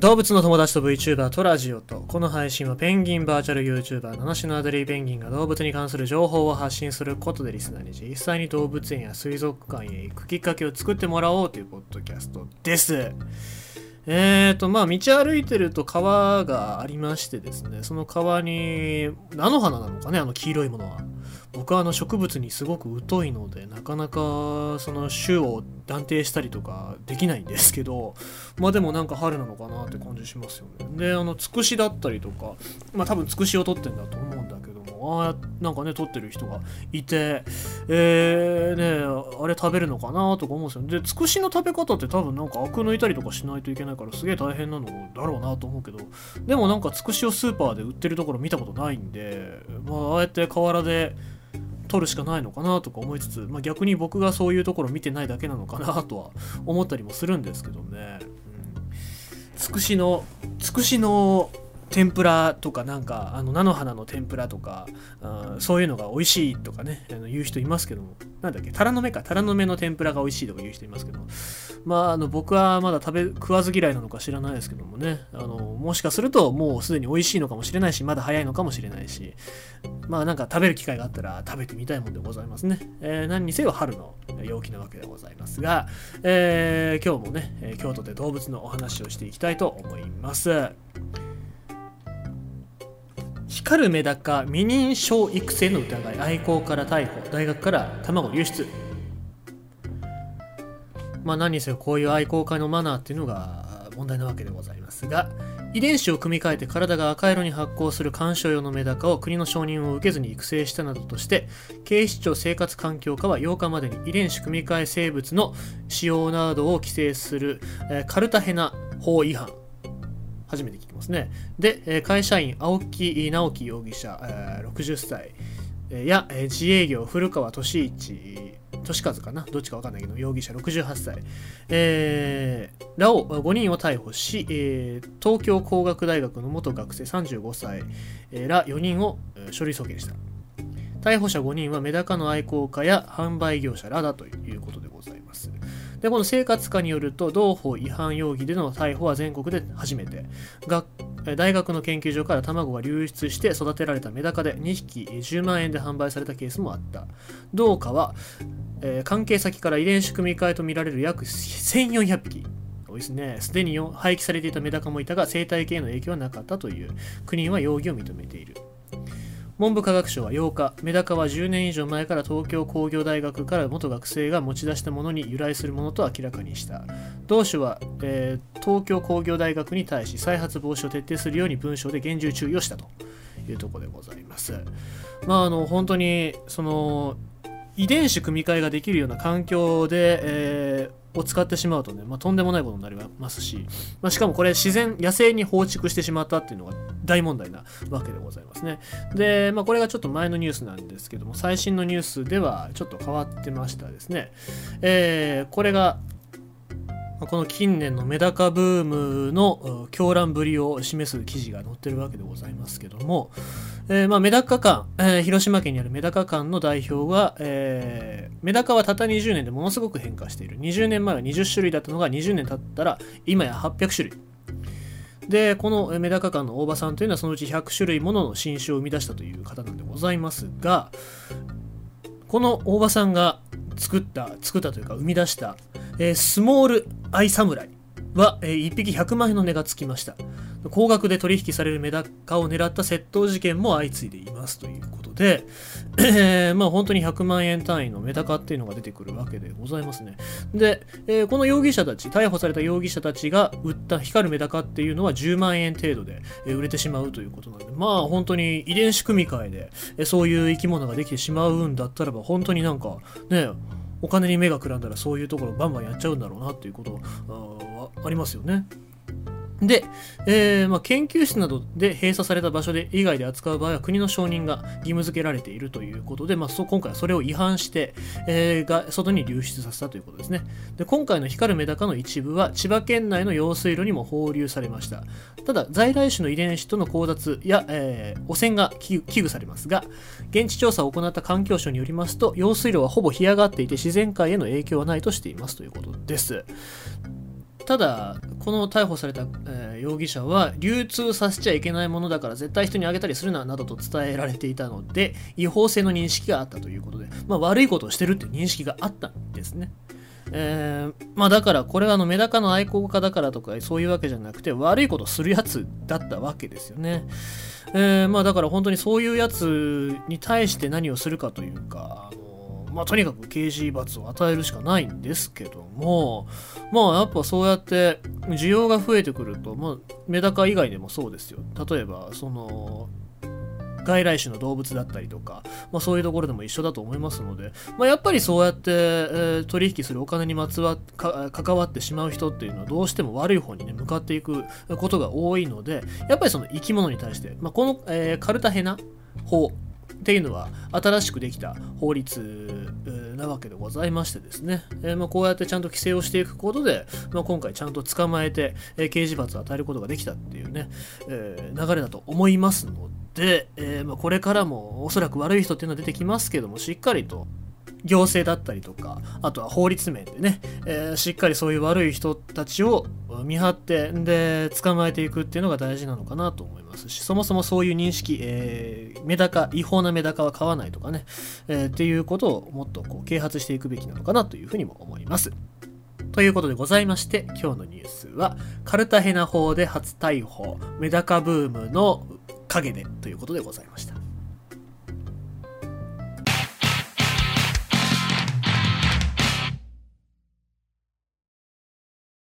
動物の友達と VTuber とラジオとこの配信はペンギンバーチャル YouTuber 七種のアデリーペンギンが動物に関する情報を発信することでリスナーに実際に動物園や水族館へ行くきっかけを作ってもらおうというポッドキャストです。えーとまあ道歩いてると川がありましてですねその川に菜の花なのかねあの黄色いものは。僕はあの植物にすごく疎いのでなかなかその種を断定したりとかできないんですけどまあでもなんか春なのかなって感じしますよね。であのつくしだったりとかまあ多分つくしを取ってんだと思うんだけどああなんかね取ってる人がいてえー、ねあれ食べるのかなとか思うんですよでつくしの食べ方って多分なんかアク抜いたりとかしないといけないからすげえ大変なのだろうなと思うけどでもなんかつくしをスーパーで売ってるところ見たことないんでまあああやって河原で取るしかないのかなとか思いつつ、まあ、逆に僕がそういうところ見てないだけなのかなとは思ったりもするんですけどね。つくしのつくしの天ぷらとかなんかあの菜の花の天ぷらとかあそういうのが美味しいとかねあの言う人いますけども。なんだっけタラの芽か。タラの芽の天ぷらが美味しいとか言う人いますけどまああの僕はまだ食べ食わず嫌いなのか知らないですけどもね。あのもしかするともうすでに美味しいのかもしれないしまだ早いのかもしれないし。まあなんか食べる機会があったら食べてみたいもんでございますね、えー、何にせよ春の陽気なわけでございますが、えー、今日もね京都で動物のお話をしていきたいと思います。光るメダカ未認証育成の疑い愛好から逮捕大学から卵流出まあ何にせよこういう愛好家のマナーっていうのが問題なわけでございますが遺伝子を組み換えて体が赤色に発光する鑑賞用のメダカを国の承認を受けずに育成したなどとして警視庁生活環境課は8日までに遺伝子組み換え生物の使用などを規制する、えー、カルタヘナ法違反初めて聞きますね。で、会社員、青木直樹容疑者、60歳や自営業、古川俊一、俊和かな？どっちか分かんないけど、容疑者68歳、えー、らを5人を逮捕し、え、東京工学大学の元学生35歳、え、ら4人を書類送検した。逮捕者5人はメダカの愛好家や販売業者らだということでございます。で、この生活課によると、同法違反容疑での逮捕は全国で初めて。学大学の研究所から卵が流出して育てられたメダカで2匹10万円で販売されたケースもあった。同課は、えー、関係先から遺伝子組み換えとみられる約1400匹。多いですね。すでに廃棄されていたメダカもいたが、生態系への影響はなかったという。国は容疑を認めている。文部科学省は8日、メダカは10年以上前から東京工業大学から元学生が持ち出したものに由来するものと明らかにした。同種は、えー、東京工業大学に対し再発防止を徹底するように文章で厳重注意をしたというところでございます。まあ、あの、本当に、その、遺伝子組み換えができるような環境で、えーを使ってしまうとね、まあ、とんでもないことになりますし、まあ、しかもこれ自然野生に放逐してしまったっていうのが大問題なわけでございますね。で、まあ、これがちょっと前のニュースなんですけども最新のニュースではちょっと変わってましたですね、えー、これがこの近年のメダカブームの狂乱ぶりを示す記事が載ってるわけでございますけども、えー、まあメダカ館、えー、広島県にあるメダカ館の代表は、えー、メダカはたった20年でものすごく変化している。20年前は20種類だったのが20年経ったら今や800種類。で、このメダカ館の大場さんというのはそのうち100種類ものの新種を生み出したという方なんでございますが、この大場さんが作った、作ったというか生み出したえー、スモールアイサムライは、えー、1匹100万円の値がつきました。高額で取引されるメダカを狙った窃盗事件も相次いでいますということで、えー、まあ本当に100万円単位のメダカっていうのが出てくるわけでございますね。で、えー、この容疑者たち、逮捕された容疑者たちが売った光るメダカっていうのは10万円程度で、え売れてしまうということなんで、まあ本当に遺伝子組み換えで、えそういう生き物ができてしまうんだったらば、本当になんかね、お金に目がくらんだらそういうところバンバンやっちゃうんだろうなっていうことはありますよね。で、えー、まあ、研究室などで閉鎖された場所で以外で扱う場合は国の承認が義務付けられているということで、まあ、今回はそれを違反して、えー、外に流出させたということですね。で今回の光るメダカの一部は千葉県内の用水路にも放流されました。ただ在来種の遺伝子との交雑や、えー、汚染が危惧されますが現地調査を行った環境省によりますと用水路はほぼ干上がっていて自然界への影響はないとしていますということです。ただこの逮捕された、えー容疑者は流通させちゃいけないものだから絶対人にあげたりするななどと伝えられていたので違法性の認識があったということで、まあ、悪いことをしてるって認識があったんですね。えーまあだからこれはあのメダカの愛好家だからとかそういうわけじゃなくて悪いことするやつだったわけですよね。えーまあだから本当にそういうやつに対して何をするかというか、あのまあとにかく刑事罰を与えるしかないんですけども、まあやっぱそうやって需要が増えてくると、まあメダカ以外でもそうですよ。例えばその外来種の動物だったりとか、まあ、そういうところでも一緒だと思いますので、まあ、やっぱりそうやって、えー取引するお金にまつわか関わってしまう人っていうのはどうしても悪い方に、ね、向かっていくことが多いのでやっぱりその生き物に対して、まあ、この、えーカルタヘナ法っていうのは新しくできた法律なわけでございましてですね、えーまあ、こうやってちゃんと規制をしていくことで、まあ、今回ちゃんと捕まえて、えー刑事罰を与えることができたっていうね、えー流れだと思いますので、えまあ、これからもおそらく悪い人っていうのは出てきますけどもしっかりと行政だったりとかあとは法律面でね、えーしっかりそういう悪い人たちを見張ってで捕まえていくっていうのが大事なのかなと思いますしそもそもそういう認識、えーメダカ違法なメダカは買わないとかね、えーっていうことをもっとこう啓発していくべきなのかなというふうにも思います。ということでございまして今日のニュースはカルタヘナ法で初逮捕メダカブームの陰でということでございました。